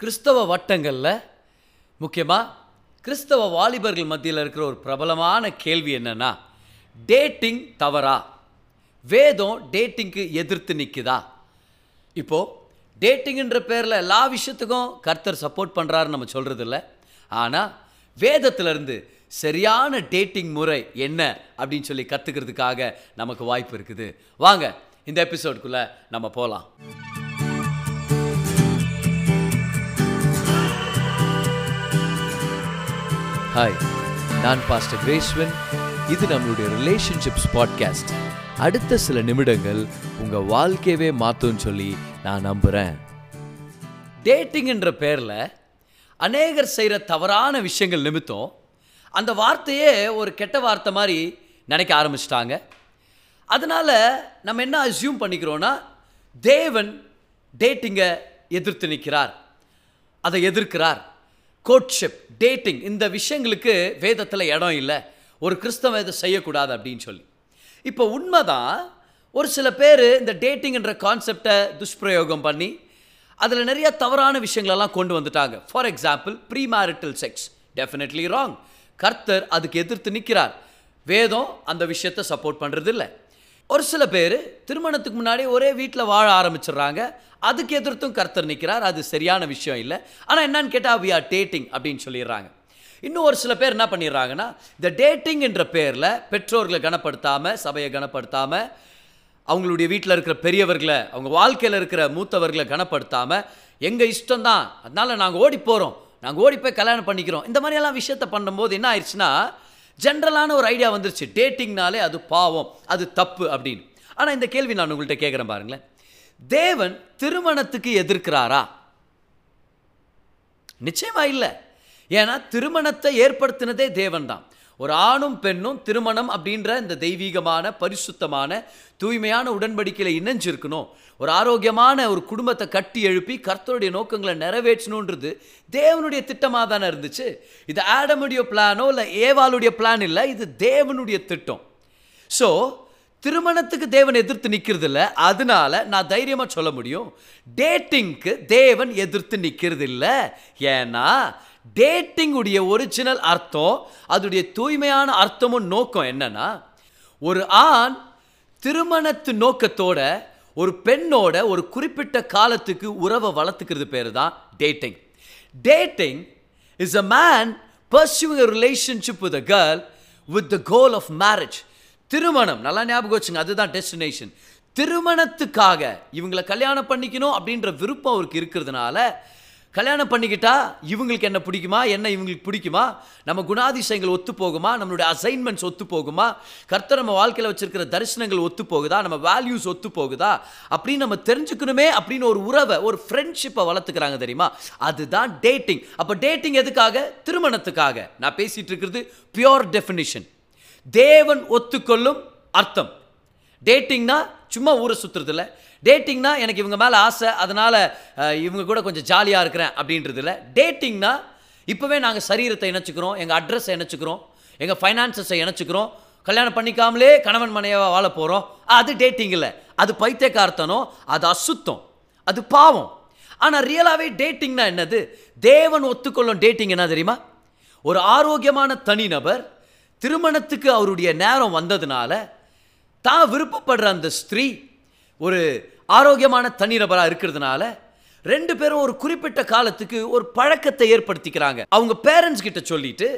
கிறிஸ்தவ வட்டங்களில் முக்கியமாக கிறிஸ்தவ வாலிபர்கள் மத்தியில் இருக்கிற ஒரு பிரபலமான கேள்வி என்னென்னா டேட்டிங் தவறா? வேதம் டேட்டிங்க்கு எதிர்த்து நிற்குதா இப்போது டேட்டிங்கிற பேரில் எல்லா விஷயத்துக்கும் கர்த்தர் சப்போர்ட் பண்ணுறாருன்னு நம்ம சொல்கிறது இல்லை ஆனால் வேதத்திலிருந்து சரியான டேட்டிங் முறை என்ன அப்படின்னு சொல்லி கற்றுக்கிறதுக்காக நமக்கு வாய்ப்பு இருக்குது. வாங்க இந்த எபிசோடுக்குள்ளே நம்ம போகலாம் ஹாய் நான் பாஸ்டர் கிரேஸ்வன் இது நம்மளுடைய ரிலேஷன்ஷிப்ஸ் பாட்காஸ்ட் அடுத்த சில நிமிடங்கள் உங்கள் வாழ்க்கையவே மாற்றும்னு சொல்லி நான் நம்புகிறேன் டேட்டிங்ன்ற பேரில் அநேகர் செய்கிற தவறான விஷயங்கள் நிமித்தம் அந்த வார்த்தையே ஒரு கெட்ட வார்த்தை மாதிரி நினைக்க ஆரம்பிச்சிட்டாங்க. அதனால் நம்ம என்ன அசியூம் பண்ணிக்கிறோன்னா தேவன் டேட்டிங்கை எதிர்த்து நிற்கிறார். அதை எதிர்க்கிறார். கோட்ஷிப் டேட்டிங் இந்த விஷயங்களுக்கு வேதத்தில் இடம் இல்லை. ஒரு கிறிஸ்தவ இதை செய்யக்கூடாது அப்படின்னு சொல்லி. இப்போ உண்மைதான் ஒரு சில பேர் இந்த டேட்டிங்ன்ற கான்செப்டை துஷ்பிரயோகம் பண்ணி அதில் நிறைய தவறான விஷயங்களெல்லாம் கொண்டு வந்துட்டாங்க. For example premarital sex definitely wrong கர்த்தர் அதுக்கு எதிர்த்து நிற்கிறார் வேதம் அந்த விஷயத்தை சப்போர்ட் பண்ணுறது இல்லை ஒரு சில பேர் திருமணத்துக்கு முன்னாடி ஒரே வீட்டில் வாழ ஆரம்பிச்சிடுறாங்க. அதுக்கு எதிர்த்தும் கர்த்தர் நிற்கிறார் அது சரியான விஷயம் இல்லை. ஆனால் என்னன்னு கேட்டால் வி ஆர் டேட்டிங் அப்படின்னு சொல்லிடுறாங்க. இன்னும் ஒரு சில பேர் என்ன பண்ணிடுறாங்கன்னா இந்த டேட்டிங் என்ற பேரில் பெற்றோர்களை கனப்படுத்தாமல் சபையை கனப்படுத்தாமல் அவங்களுடைய வீட்டில் இருக்கிற பெரியவர்களை அவங்க வாழ்க்கையில் இருக்கிற மூத்தவர்களை கனப்படுத்தாமல் எங்கள் இஷ்டம் தான். அதனால் நாங்கள் ஓடி போகிறோம் நாங்கள் ஓடி போய் கல்யாணம் பண்ணிக்கிறோம். இந்த மாதிரியெல்லாம் விஷயத்த பண்ணும்போது என்ன ஆயிடுச்சுன்னா ஜென்ரலான ஒரு ஐடியா வந்துருச்சு. டேட்டிங்னாலே அது பாவம் அது தப்பு அப்படின்னு. ஆனால் இந்த கேள்வி நான் உங்கள்கிட்ட கேட்குறேன் பாருங்களேன். தேவன் திருமணத்துக்கு எதிர்க்கிறாரா? நிச்சயமா இல்லை. ஏன்னா திருமணத்தை ஏற்படுத்தினதே தேவன் தான் ஒரு ஆணும் பெண்ணும் திருமணம் அப்படின்ற இந்த தெய்வீகமான பரிசுத்தமான தூய்மையான உடன்படிக்கையில் இணைஞ்சிருக்கணும். ஒரு ஆரோக்கியமான ஒரு குடும்பத்தை கட்டி எழுப்பி கர்த்தருடைய நோக்கங்களை நிறைவேற்றணுன்றது தேவனுடைய திட்டமாக தானே இருந்துச்சு. இது ஆடமுடைய பிளானோ இல்லை ஏவாளுடைய பிளான் இல்லை இது தேவனுடைய திட்டம். ஸோ திருமணத்துக்கு தேவன் எதிர்த்து நிற்கிறது இல்லை அதனால நான் தைரியமாக சொல்ல முடியும். டேட்டிங்க்கு தேவன் எதிர்த்து நிற்கிறது இல்லை. ஏன்னா டேட்டிங்குடைய ஒரிஜினல் அர்த்தம் அதோடைய தூய்மையான அர்த்தமும் நோக்கம் என்னன்னா ஒரு ஆண் திருமணத்து நோக்கத்தோட ஒரு பெண்ணோட ஒரு குறிப்பிட்ட காலத்துக்கு உறவை வளர்த்துக்கிறது பேர் தான் dating dating is a man pursuing relationship with a girl with the goal of marriage திருமணம் நல்லா ஞாபகம் வச்சுங்க அதுதான் டெஸ்டினேஷன் திருமணத்துக்காக இவங்களை கல்யாணம் பண்ணிக்கணும் அப்படின்ற விருப்பம் அவருக்கு இருக்கிறதுனால கல்யாணம் பண்ணிக்கிட்டா இவங்களுக்கு என்ன பிடிக்குமா? என்ன இவங்களுக்கு பிடிக்குமா? நம்ம குணாதிசயங்கள் ஒத்து போகுமா? நம்மளுடைய அசைன்மெண்ட்ஸ் ஒத்து போகுமா? கர்த்தர் நம்ம வாழ்க்கையில் வச்சிருக்கிற தரிசனங்கள் ஒத்து போகுதா? நம்ம வேல்யூஸ் ஒத்து போகுதா? அப்படின்னு நம்ம தெரிஞ்சுக்கணுமே அப்படின்னு ஒரு உறவை ஒரு ஃப்ரெண்ட்ஷிப்பை வளர்த்துக்கிறாங்க தெரியுமா? அதுதான் டேட்டிங் அப்போ டேட்டிங் எதுக்காக? திருமணத்துக்காக. நான் பேசிகிட்டு இருக்கிறது பியோர் டெஃபினிஷன் தேவன் ஒத்துக்கொள்ளும் அர்த்தம். டேட்டிங்னா சும்மா ஊரை சுற்றுறது இல்லை டேட்டிங்னா எனக்கு இவங்க மேலே ஆசை அதனால் இவங்க கூட கொஞ்சம் ஜாலியாக இருக்கிறேன் அப்படின்றது இல்லை. டேட்டிங்னா இப்போவே நாங்கள் சரீரத்தை இணைச்சிக்கிறோம் எங்கள் அட்ரஸை இணைச்சிக்கிறோம் எங்கள் ஃபைனான்சஸை இணைச்சிக்கிறோம். கல்யாணம் பண்ணிக்காமலே கணவன் மனைவியாக வாழ போகிறோம் அது டேட்டிங் இல்லை. அது பைத்தியக்கார்த்தனம் அது அசுத்தம் அது பாவம். ஆனால் ரியலாகவே டேட்டிங்னா என்னது? தேவன் ஒத்துக்கொள்ளும் டேட்டிங் என்ன தெரியுமா? ஒரு ஆரோக்கியமான தனிநபர் திருமணத்துக்கு அவருடைய நேரம் வந்ததுனால தான் விருப்பப்படுற அந்த ஸ்திரீ ஒரு ஆரோக்கியமான தனிநபராக இருக்கிறதுனால ரெண்டு பேரும் ஒரு குறிப்பிட்ட காலத்துக்கு ஒரு பழக்கத்தை ஏற்படுத்திக்கிறாங்க. அவங்க பேரண்ட்ஸ் கிட்ட சொல்லிட்டு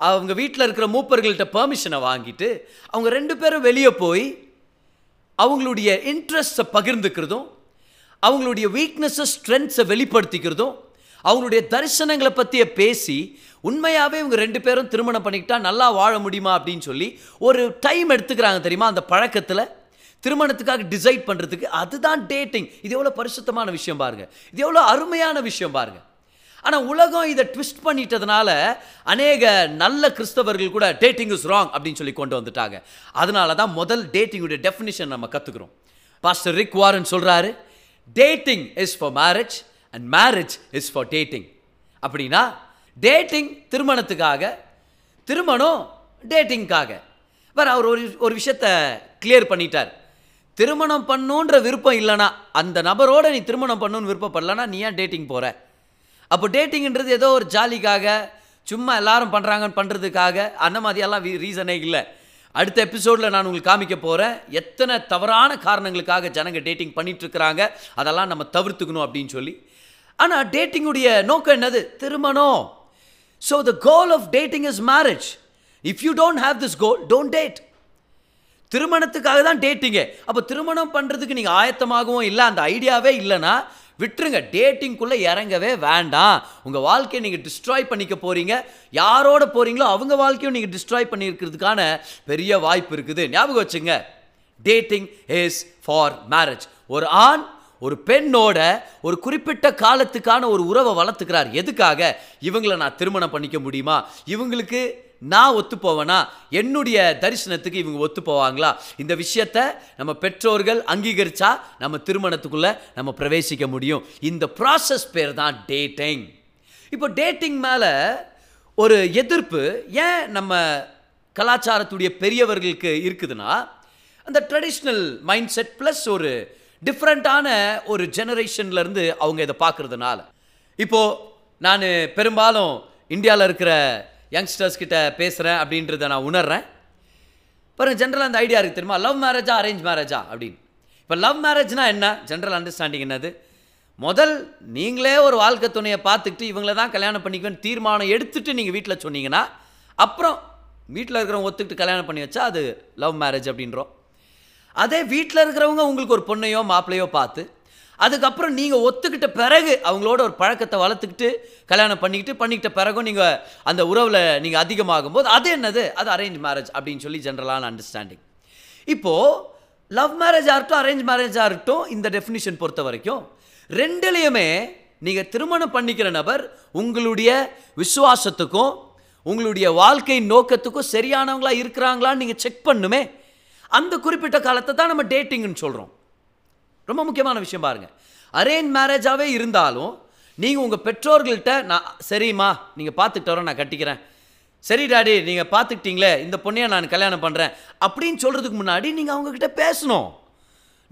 அவங்க வீட்டில் இருக்கிற மூப்பர்கள்ட்ட பெர்மிஷனை வாங்கிட்டு அவங்க ரெண்டு பேரும் வெளியே போய் அவங்களுடைய இன்ட்ரெஸ்ட்டை பகிர்ந்துக்கிறதும் அவங்களுடைய வீக்னஸை ஸ்ட்ரென்த்ஸை வெளிப்படுத்திக்கிறதும் அவங்களுடைய தரிசனங்களை பற்றிய பேசி உண்மையாகவே இவங்க ரெண்டு பேரும் திருமணம் பண்ணிக்கிட்டால் நல்லா வாழ முடியுமா அப்படின்னு சொல்லி ஒரு டைம் எடுத்துக்கிறாங்க தெரியுமா? அந்த பழக்கத்தில் திருமணத்துக்காக டிசைட் பண்ணுறதுக்கு அதுதான் டேட்டிங் இது எவ்வளோ பரிசுத்தமான விஷயம் பாருங்கள் இது எவ்வளோ அருமையான விஷயம் பாருங்கள் ஆனால் உலகம் இதை ட்விஸ்ட் பண்ணிட்டதுனால அநேக நல்ல கிறிஸ்தவர்கள் கூட டேட்டிங் இஸ் ராங் அப்படின்னு சொல்லி கொண்டு வந்துட்டாங்க. அதனால தான் முதல் டேட்டிங்குடைய டெஃபினிஷன் நம்ம கற்றுக்குறோம் பாஸ்டர் ரிக் வாரன் சொல்கிறாரு dating is for marriage and marriage is for dating அப்படின்னா டேட்டிங் திருமணத்துக்காக திருமணம் டேட்டிங்காக வேறு அவர் ஒரு ஒரு விஷயத்த கிளியர் பண்ணிட்டார். திருமணம் பண்ணுன்ற விருப்பம் இல்லைனா அந்த நபரோட நீ திருமணம் பண்ணுன்னு விருப்பப்படலனா நீ ஏன் டேட்டிங் போகிற அப்போ டேட்டிங்கிறது ஏதோ ஒரு ஜாலிக்காக சும்மா எல்லாரும் பண்ணுறாங்கன்னு பண்ணுறதுக்காக அந்த மாதிரியெல்லாம் ரீசனே இல்லை. அடுத்த எபிசோடில் நான் உங்களுக்கு காமிக்க போகிறேன் எத்தனை தவறான காரணங்களுக்காக ஜனங்க டேட்டிங் பண்ணிகிட்ருக்குறாங்க அதெல்லாம் நம்ம தவிர்த்துக்கணும் அப்படின்னு சொல்லி. ஆனால் டேட்டிங்குடைய நோக்கம் என்னது? திருமணம். So the goal of dating is marriage if you don't have this goal don't date திருமணத்துக்காக தான் டேட்டிங்கு அப்போ திருமணம் பண்ணுறதுக்கு நீங்கள் ஆயத்தமாகவும் இல்லை அந்த ஐடியாவே இல்லைன்னா விட்டுருங்க. டேட்டிங்குள்ளே இறங்கவே வேண்டாம். உங்கள் வாழ்க்கையை நீங்கள் டிஸ்ட்ராய் பண்ணிக்க போகிறீங்க யாரோட போகிறீங்களோ அவங்க வாழ்க்கையும் நீங்கள் டிஸ்ட்ராய் பண்ணியிருக்கிறதுக்கான பெரிய வாய்ப்பு இருக்குது. ஞாபகம் வச்சுங்க. டேட்டிங் இஸ் ஃபார் மேரேஜ் ஒரு ஆண் ஒரு பெண்ணோட ஒரு குறிப்பிட்ட காலத்துக்கான ஒரு உறவை வளர்த்துக்கிறார். எதுக்காக? இவங்களை நான் திருமணம் பண்ணிக்க முடியுமா? இவங்களுக்கு நான் ஒத்து போவேனா என்னுடைய தரிசனத்துக்கு இவங்க ஒத்து போவாங்களா இந்த விஷயத்த நம்ம பெற்றோர்கள் அங்கீகரிச்சா நம்ம திருமணத்துக்குள்ளே நம்ம பிரவேசிக்க முடியும். இந்த ப்ராசஸ் பேர் தான் டேட்டிங் இப்போ டேட்டிங் மேலே ஒரு எதிர்ப்பு ஏன் நம்ம கலாச்சாரத்துடைய பெரியவர்களுக்கு இருக்குதுன்னா அந்த ட்ரெடிஷ்னல் மைண்ட் செட் ப்ளஸ் ஒரு டிஃப்ரெண்ட்டான ஒரு ஜெனரேஷன்லேருந்து அவங்க இதை பார்க்குறதுனால. இப்போது நான் பெரும்பாலும் இந்தியாவில் இருக்கிற யங்ஸ்டர்ஸ் கிட்ட பேசுகிறேன் அப்படின்றத நான் உணர்றேன். பாருங்கள் ஜென்ரலாக அந்த ஐடியா இருக்குது தெரியுமா? லவ் மேரேஜா அரேஞ்ச் மேரேஜா அப்படின்னு. இப்போ லவ் மேரேஜ்னா என்ன? ஜென்ரல் அண்டர்ஸ்டாண்டிங் என்னது? முதல் நீங்களே ஒரு வாழ்க்கை துணையை பார்த்துக்கிட்டு இவங்கள தான் கல்யாணம் பண்ணிக்குவேன்னு தீர்மானம் எடுத்துகிட்டு நீங்கள் வீட்டில் சொன்னீங்கன்னா அப்புறம் வீட்டில் இருக்கிறவங்க ஒத்துக்கிட்டு கல்யாணம் பண்ணி வச்சா அது லவ் மேரேஜ் அப்படின்றோம். அதே வீட்டில் இருக்கிறவங்க உங்களுக்கு ஒரு பொண்ணையோ மாப்பிள்ளையோ பார்த்து அதுக்கப்புறம் நீங்கள் ஒத்துக்கிட்ட பிறகு அவங்களோட ஒரு பழக்கத்தை வளர்த்துக்கிட்டு கல்யாணம் பண்ணிக்கிட்டு பண்ணிக்கிட்ட பிறகும் நீங்கள் அந்த உறவில் நீங்கள் அதிகமாகும் போது அது என்னது? அது அரேஞ்ச் மேரேஜ் அப்படின்னு சொல்லி ஜென்ரலான அண்டர்ஸ்டாண்டிங் இப்போது லவ் மேரேஜாக இருக்கட்டும் அரேஞ்ச் மேரேஜாக இருக்கட்டும் இந்த டெஃபினிஷன் பொறுத்த வரைக்கும் ரெண்டுலேயுமே நீங்கள் திருமணம் பண்ணிக்கிற நபர் உங்களுடைய விசுவாசத்துக்கும் உங்களுடைய வாழ்க்கை நோக்கத்துக்கும் சரியானவங்களா இருக்கிறாங்களான்னு நீங்கள் செக் பண்ணுமே அந்த குறிப்பிட்ட காலத்தை தான் நம்ம டேட்டிங்னு சொல்கிறோம் ரொம்ப முக்கியமான விஷயம் பாருங்கள் அரேஞ்ச் மேரேஜாகவே இருந்தாலும் நீங்கள் உங்கள் பெற்றோர்கள்ட்ட நான் சரிம்மா நீங்கள் பார்த்துக்கிட்டு வரோம் நான் கட்டிக்கிறேன். சரி டாடி நீங்கள் பார்த்துக்கிட்டீங்களே இந்த பொண்ணையை நான் கல்யாணம் பண்ணுறேன் அப்படின்னு சொல்கிறதுக்கு முன்னாடி நீங்கள் அவங்கக்கிட்ட பேசணும்.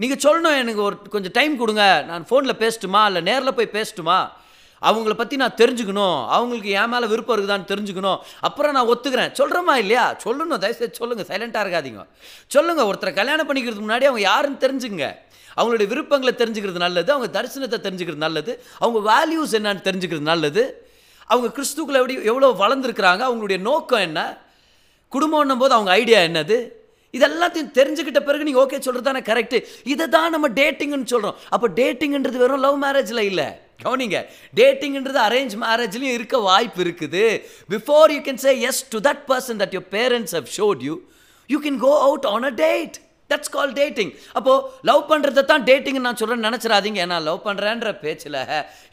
நீங்கள் சொல்லணும் எனக்கு ஒரு கொஞ்சம் டைம் கொடுங்க. நான் ஃபோனில் பேசட்டுமா? இல்லை நேரில் போய் பேசட்டுமா? அவங்கள பற்றி நான் தெரிஞ்சுக்கணும். அவங்களுக்கு என் மேலே விருப்பம் இருக்குதான்னு தெரிஞ்சுக்கணும். அப்புறம் நான் ஒத்துக்கிறேன். சொல்கிறோமா இல்லையா? சொல்லணும். தயவுசெய்து சொல்லுங்கள் சைலண்ட்டாக இருக்காதீங்க. சொல்லுங்கள் ஒருத்தரை கல்யாணம் பண்ணிக்கிறதுக்கு முன்னாடி அவங்க யாருன்னு தெரிஞ்சுங்க அவங்களுடைய விருப்பங்களை தெரிஞ்சுக்கிறது நல்லது அவங்க தரிசனத்தை தெரிஞ்சுக்கிறது நல்லது அவங்க வேல்யூஸ் என்னன்னு தெரிஞ்சுக்கிறது நல்லது. அவங்க கிறிஸ்துக்குள்ள எப்படி எவ்வளோ வளர்ந்துருக்குறாங்க அவங்களுடைய நோக்கம் என்ன குடும்பம்னும் போது அவங்க ஐடியா என்னது இதெல்லாத்தையும் தெரிஞ்சுக்கிட்ட பிறகு நீங்கள் ஓகே சொல்கிறது தானே கரெக்டு இதை தான் நம்ம டேட்டிங்னு சொல்கிறோம் அப்போ டேட்டிங்ன்றது வெறும் லவ் மேரேஜில் இல்லை. கவனிங்க டேட்டிங்ன்றது அரேஞ்ச் மேரேஜ்லையும் இருக்க வாய்ப்பு இருக்குது. Before you can say yes to that person that your parents have showed you you can go out on a date that's call dating அப்போது லவ் பண்ணுறதை தான் டேட்டிங் நான் சொல்கிறேன் நினச்சிடாதீங்க. ஏன்னா லவ் பண்ணுறேன்ற பேச்சில்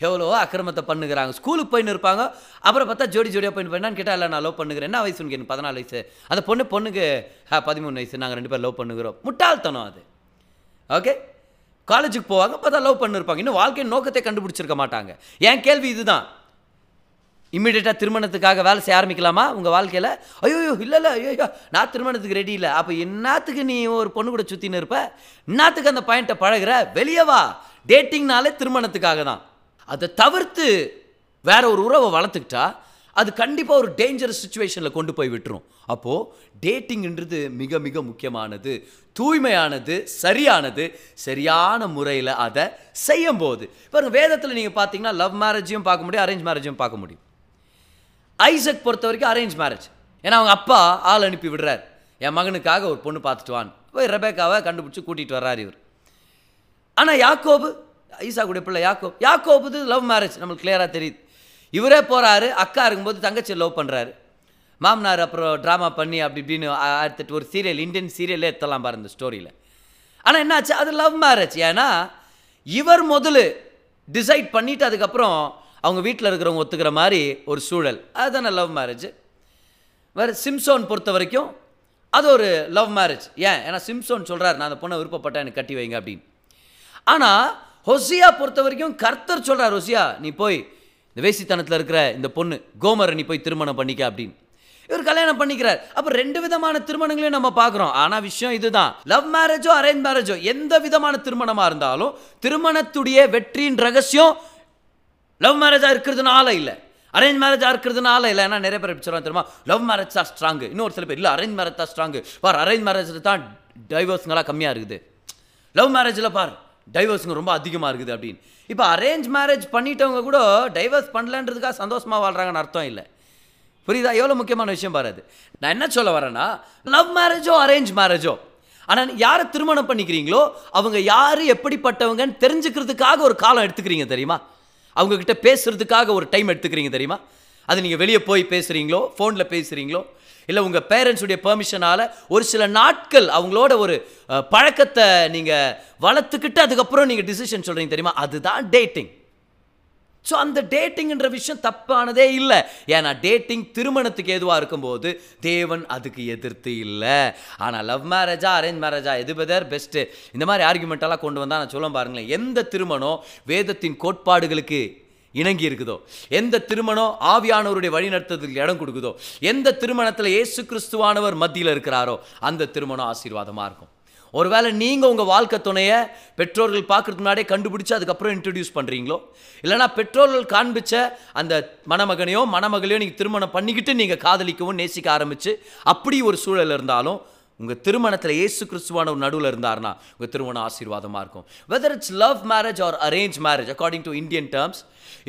எவ்வளோ அக்கிரமத்தை பண்ணுகிறாங்க. ஸ்கூலுக்கு போயின்னு இருப்பாங்க. அப்புறம் பார்த்தா ஜோடி ஜோடியாக போயின்னு போயினான்னு கேட்டால் இல்லை நான் லவ் பண்ணுகிறேன். என்ன வயசுன்னு பதினாலு வயசு. அந்த பொண்ணு பொண்ணுக்கு பதிமூணு வயசு. நாங்கள் ரெண்டு பேரும் லவ் பண்ணுகிறோம். முட்டாள்தனம் அது. ஓகே காலேஜுக்கு போவாங்க பார்த்தா லவ் பண்ணிருப்பாங்க. இன்னும் வாழ்க்கையின் நோக்கத்தை கண்டுபிடிச்சிருக்க மாட்டாங்க. என் கேள்வி இதுதான். இம்மிடியட்டாக திருமணத்துக்காக வேலை செய்ய ஆரம்பிக்கலாமா? உங்கள் வாழ்க்கையில்? ஐயோ இல்லை இல்லை ஐயோ நான் திருமணத்துக்கு ரெடி இல்லை. அப்போ என்னத்துக்கு நீ ஒரு பொண்ணு கூட சுற்றின்னு இருப்ப? என்னத்துக்கு அந்த பாயிண்ட்டை பழகுற? வெளியே வா. டேட்டிங்னாலே திருமணத்துக்காக தான். அதை தவிர்த்து வேற ஒரு உறவை வளர்த்துக்கிட்டா அது கண்டிப்பாக ஒரு டேஞ்சரஸ் சுச்சுவேஷனில் கொண்டு போய் விட்டுரும். அப்போது டேட்டிங்ன்றது மிக மிக முக்கியமானது. தூய்மையானது சரியானது சரியான முறையில் அதை செய்யும் போது வேதத்தில் நீங்கள் பார்த்தீங்கன்னா லவ் மேரேஜையும் பார்க்க முடியும் அரேஞ்ச் மேரேஜையும் பார்க்க முடியும். ஐசக் பொறுத்த வரைக்கும் அரேஞ்ச் மேரேஜ் ஏன்னா அவங்க அப்பா ஆள் அனுப்பி விடுறார். என் மகனுக்காக ஒரு பொண்ணு பார்த்துட்டு வான் போய் ரெபேக்காவை கண்டுபிடிச்சி கூட்டிகிட்டு வர்றார் இவர். ஆனால் யாக்கோபு ஈசா கூட பிள்ளை யாக்கோப் யாக்கோபுது லவ் மேரேஜ் நம்மளுக்கு கிளியராக தெரியுது. இவரே போகிறாரு அக்கா இருக்கும்போது தங்கச்சி லவ் பண்ணுறாரு மாமனார் அப்புறம் ட்ராமா பண்ணி அப்படி இப்படின்னு அடுத்துட்டு ஒரு சீரியல் இந்தியன் சீரியலே எத்தலாம் பாரு இந்த ஸ்டோரியில் ஆனால் என்னாச்சு? அது லவ் மேரேஜ் ஏன்னா இவர் முதல்ல டிசைட் பண்ணிவிட்டு அதுக்கப்புறம் அவங்க வீட்டில் இருக்கிறவங்க ஒத்துக்கிற மாதிரி ஒரு சூழல். அதுதானே லவ் மேரேஜ் வேறு சிம்சோன் பொறுத்த வரைக்கும் அது ஒரு லவ் மேரேஜ் ஏன்? ஏன்னா சிம்சோன் சொல்கிறார் நான் அந்த பொண்ணை விருப்பப்பட்டேன் எனக்கு கட்டி வைங்க அப்படின்னு. ஆனால் ஹொசியா பொறுத்த வரைக்கும் கர்த்தர் சொல்கிறார் ஹொசியா நீ போய் இந்த வேசித்தனத்தில் இருக்கிற இந்த பொண்ணு கோமரை நீ போய் திருமணம் பண்ணிக்க அப்படின்னு. இவர் கல்யாணம் பண்ணிக்கிறார். அப்போ ரெண்டு விதமான திருமணங்களையும் நம்ம பார்க்குறோம். ஆனால் விஷயம் இதுதான். லவ் மேரேஜோ அரேஞ்ச் மேரேஜோ எந்த விதமான திருமணமாக இருந்தாலும் திருமணத்துடைய வெற்றியின் ரகசியம் லவ் மேரேஜாக இருக்கிறதுனால இல்லை. அரேஞ்ச் மேரேஜாக இருக்கிறதுனால இல்லை. ஏன்னா நிறைய பேர் எப்படி தெரியுமா? லவ் மேரேஜ் தான் ஸ்ட்ராங்கு இன்னொரு சில பேர் இல்லை. அரேஞ்ச் மேரேஜ் தான் ஸ்ட்ராங்கு பார் அரேஞ்ச் மேரேஜில் தான் டைவர்ஸுங்களாம் கம்மியாக இருக்குது. லவ் மேரேஜில் பார் டைவர்ஸுங்க ரொம்ப அதிகமாக இருக்குது அப்படின்னு. இப்போ அரேஞ்ச் மேரேஜ் பண்ணிட்டவங்க கூட டைவர்ஸ் பண்ணலன்றதுக்காக சந்தோஷமாக வாழ்கிறாங்கன்னு அர்த்தம் இல்லை. புரியுதா? எவ்வளோ முக்கியமான விஷயம் பாரு அது. நான் என்ன சொல்ல வரேன்னா லவ் மேரேஜோ அரேஞ்ச் மேரேஜோ ஆனால் யாரை திருமணம் பண்ணிக்கிறீங்களோ அவங்க யார் எப்படிப்பட்டவங்கன்னு தெரிஞ்சுக்கிறதுக்காக ஒரு காலம் எடுத்துக்கிறீங்க தெரியுமா? அவங்கக்கிட்ட பேசுகிறதுக்காக ஒரு டைம் எடுத்துக்கிறீங்க தெரியுமா? அது நீங்கள் வெளியே போய் பேசுகிறீங்களோ ஃபோனில் பேசுகிறீங்களோ இல்லை உங்கள் பேரண்ட்ஸுடைய பெர்மிஷனால் ஒரு சில நாட்கள் அவங்களோட ஒரு பழக்கத்தை நீங்கள் வளர்த்துக்கிட்டு அதுக்கப்புறம் நீங்கள் டிசிஷன் சொல்கிறீங்க தெரியுமா? அதுதான் டேட்டிங் ஸோ அந்த டேட்டிங்ன்ற விஷயம் தப்பானதே இல்லை. ஏன்னா டேட்டிங் திருமணத்துக்கு எதுவாக இருக்கும்போது தேவன் அதுக்கு எதிர்த்து இல்லை. ஆனால் லவ் மேரேஜா அரேஞ்ச் மேரேஜா எது பெதர் பெஸ்ட்டு இந்த மாதிரி ஆர்குமெண்ட்டெல்லாம் கொண்டு வந்தால் நான் சொல்ல பாருங்களேன். எந்த திருமணம் வேதத்தின் கோட்பாடுகளுக்கு இணங்கி இருக்குதோ? எந்த திருமணம் ஆவியானவருடைய வழிநடத்துறதுக்கு இடம் கொடுக்குதோ? எந்த திருமணத்தில் இயேசு கிறிஸ்துவானவர் மத்தியில் இருக்கிறாரோ அந்த திருமணம் ஆசீர்வாதமாக இருக்கும். ஒருவேளை நீங்கள் உங்கள் வாழ்க்கை துணையை பெற்றோர்கள் பார்க்குறதுக்கு முன்னாடியே கண்டுபிடிச்சு அதுக்கப்புறம் இன்ட்ரடியூஸ் பண்ணுறீங்களோ இல்லைனா பெற்றோர்கள் காண்பிச்ச அந்த மணமகனையோ மணமகளையோ நீங்கள் திருமணம் பண்ணிக்கிட்டு நீங்கள் காதலிக்கவும் நேசிக்க ஆரம்பித்து அப்படி ஒரு சூழல் இருந்தாலும் உங்கள் திருமணத்தில் ஏசு கிறிஸ்துவான ஒரு நடுவில் இருந்தார்னா உங்கள் திருமணம் ஆசீர்வாதமாக இருக்கும். Whether it's love marriage or arrange marriage according to Indian terms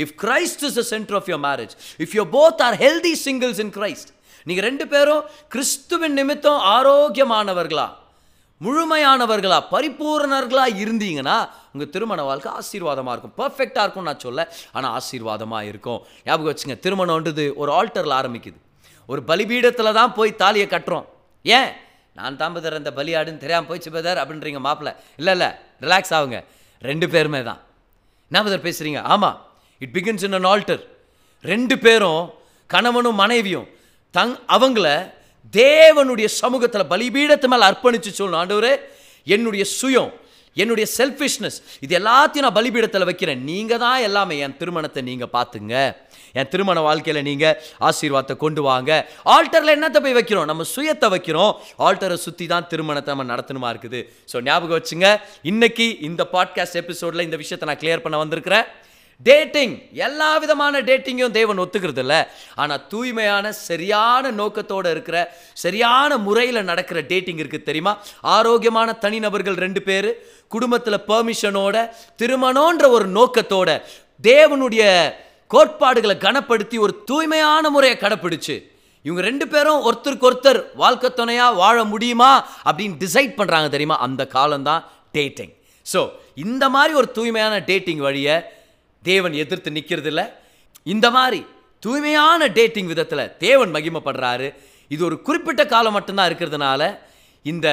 if Christ is the centre of your marriage if you both are healthy singles in Christ நீங்கள் ரெண்டு பேரும் கிறிஸ்துவின் நிமித்தம் ஆரோக்கியமானவர்களா? முழுமையானவர்களா பரிபூரணர்களாக இருந்தீங்கன்னா உங்கள் திருமண வாழ்க்கை ஆசீர்வாதமாக இருக்கும். பர்ஃபெக்டாக இருக்கும் நான் சொல்ல ஆனால் ஆசீர்வாதமாக இருக்கும். ஞாபகம் வச்சுங்க திருமணம்ன்றது ஒரு ஆல்டரில் ஆரம்பிக்குது. ஒரு பலிபீடத்தில் தான் போய் தாலியை கட்டுறோம். ஏன்? நான் தான் பதர் அந்த பலியாடுன்னு தெரியாமல் போயிடுச்சு பதர் அப்படின்றீங்க மாப்பிள்ள. இல்லை இல்லை ரிலாக்ஸ் ஆகுங்க. ரெண்டு பேருமே தான். என்ன பதர் பேசுகிறீங்க ஆமாம் it begins in an altar ரெண்டு பேரும் கணவனும் மனைவியும் தங் அவங்கள தேவனுடைய சமூகத்தில் பலிபீடத்து மேலே அர்ப்பணித்து சொல்லணும் ஆண்டவரே என்னுடைய சுயம் என்னுடைய செல்ஃபிஷ்னஸ் இது எல்லாத்தையும் நான் பலிபீடத்தில் வைக்கிறேன். நீங்கள் தான் எல்லாமே என் திருமணத்தை நீங்கள் பார்த்துங்க. என் திருமண வாழ்க்கையில் நீங்கள் ஆசீர்வாதத்தை கொண்டு வாங்க. ஆல்டரில் என்னத்தை போய் வைக்கிறோம்? நம்ம சுயத்தை வைக்கிறோம். ஆல்டரை சுற்றி தான் திருமணத்தை நம்ம நடத்தணுமா இருக்குது? ஸோ ஞாபகம் வச்சுங்க இன்னைக்கு இந்த பாட்காஸ்ட் எபிசோடில் இந்த விஷயத்தை நான் கிளியர் பண்ண வந்திருக்கிறேன். டேட்டிங் எல்லா விதமான டேட்டிங்கும் தேவன் ஒத்துக்கிறது இல்லை ஆனால் தூய்மையான சரியான நோக்கத்தோடு இருக்கிற சரியான முறையில் நடக்கிற டேட்டிங் இருக்குது தெரியுமா? ஆரோக்கியமான தனிநபர்கள் ரெண்டு பேர் குடும்பத்தில் பெர்மிஷனோட திருமணன்ற ஒரு நோக்கத்தோட தேவனுடைய கோட்பாடுகளை கனப்படுத்தி ஒரு தூய்மையான முறையை கடைப்பிடிச்சு. இவங்க ரெண்டு பேரும் ஒருத்தருக்கு ஒருத்தர் வாழ்க்கை துணையாக வாழ முடியுமா அப்படின்னு டிசைட் பண்ணுறாங்க தெரியுமா? அந்த காலம்தான் டேட்டிங் ஸோ இந்த மாதிரி ஒரு தூய்மையான டேட்டிங் வழியை தேவன் எதிர்த்து நிற்கிறது இல்லை இந்த மாதிரி தூய்மையான டேட்டிங் விதத்தில் தேவன் மகிமைப்படுறாரு. இது ஒரு குறிப்பிட்ட காலம் மட்டும்தான் இருக்கிறதுனால இந்த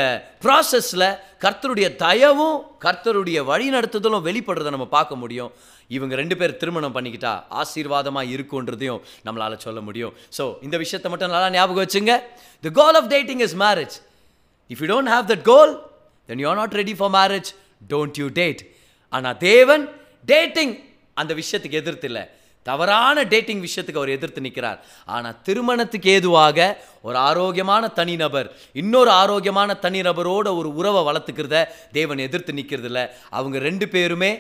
ப்ராசஸில் கர்த்தருடைய தயவும் கர்த்தருடைய வழிநடத்துதலும் வெளிப்படுறதை நம்ம பார்க்க முடியும். இவங்க ரெண்டு பேர் திருமணம் பண்ணிக்கிட்டா ஆசீர்வாதமாக இருக்குன்றதையும் நம்மளால் சொல்ல முடியும். ஸோ இந்த விஷயத்தை மட்டும் நல்லா ஞாபகம் வச்சுங்க. The goal of dating is marriage if you don't have that goal then you are not ready for marriage don't you date ஆனால் தேவன் டேட்டிங் அந்த விஷயத்துக்கு எதிர்த்து இல்லை. தவறான டேட்டிங் விஷயத்துக்கு அவர் எதிர்த்து நிற்கிறார் ஆனால் திருமணத்துக்கு ஏதுவாக ஒரு ஆரோக்கியமான தனிநபர் இன்னொரு ஆரோக்கியமான தனிநபரோட ஒரு உறவை வளர்த்துக்கிறத தேவன் எதிர்த்து நிற்கிறது இல்லை. அவங்க ரெண்டு பேருமே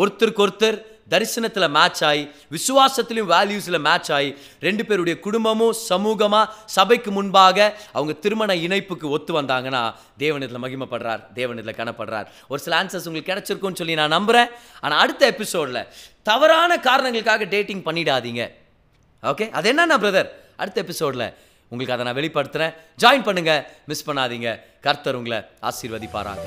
ஒருத்தருக்கு ஒருத்தர் தரிசனத்தில் மேட்ச் ஆகி விசுவாசத்துலையும் வேல்யூஸில் மேட்ச் ஆகி ரெண்டு பேருடைய குடும்பமும் சமூகமாக சபைக்கு முன்பாக அவங்க திருமண இணைப்புக்கு ஒத்து வந்தாங்கன்னா தேவனிதில் மகிமைப்படுறார் தேவனிதில் கனப்படுறார். ஒரு சில ஆன்சர்ஸ் உங்களுக்கு கிடச்சிருக்கும்னு சொல்லி நான் நம்புகிறேன் ஆனால் அடுத்த எபிசோடில் தவறான காரணங்களுக்காக டேட்டிங் பண்ணிடாதீங்க. ஓகே அது என்னன்னா பிரதர் அடுத்த எபிசோடில் உங்களுக்கு அதை நான் வெளிப்படுத்துகிறேன் ஜாயின் பண்ணுங்கள் மிஸ் பண்ணாதீங்க. கர்த்தர் உங்களை ஆசீர்வதிப்பாராங்க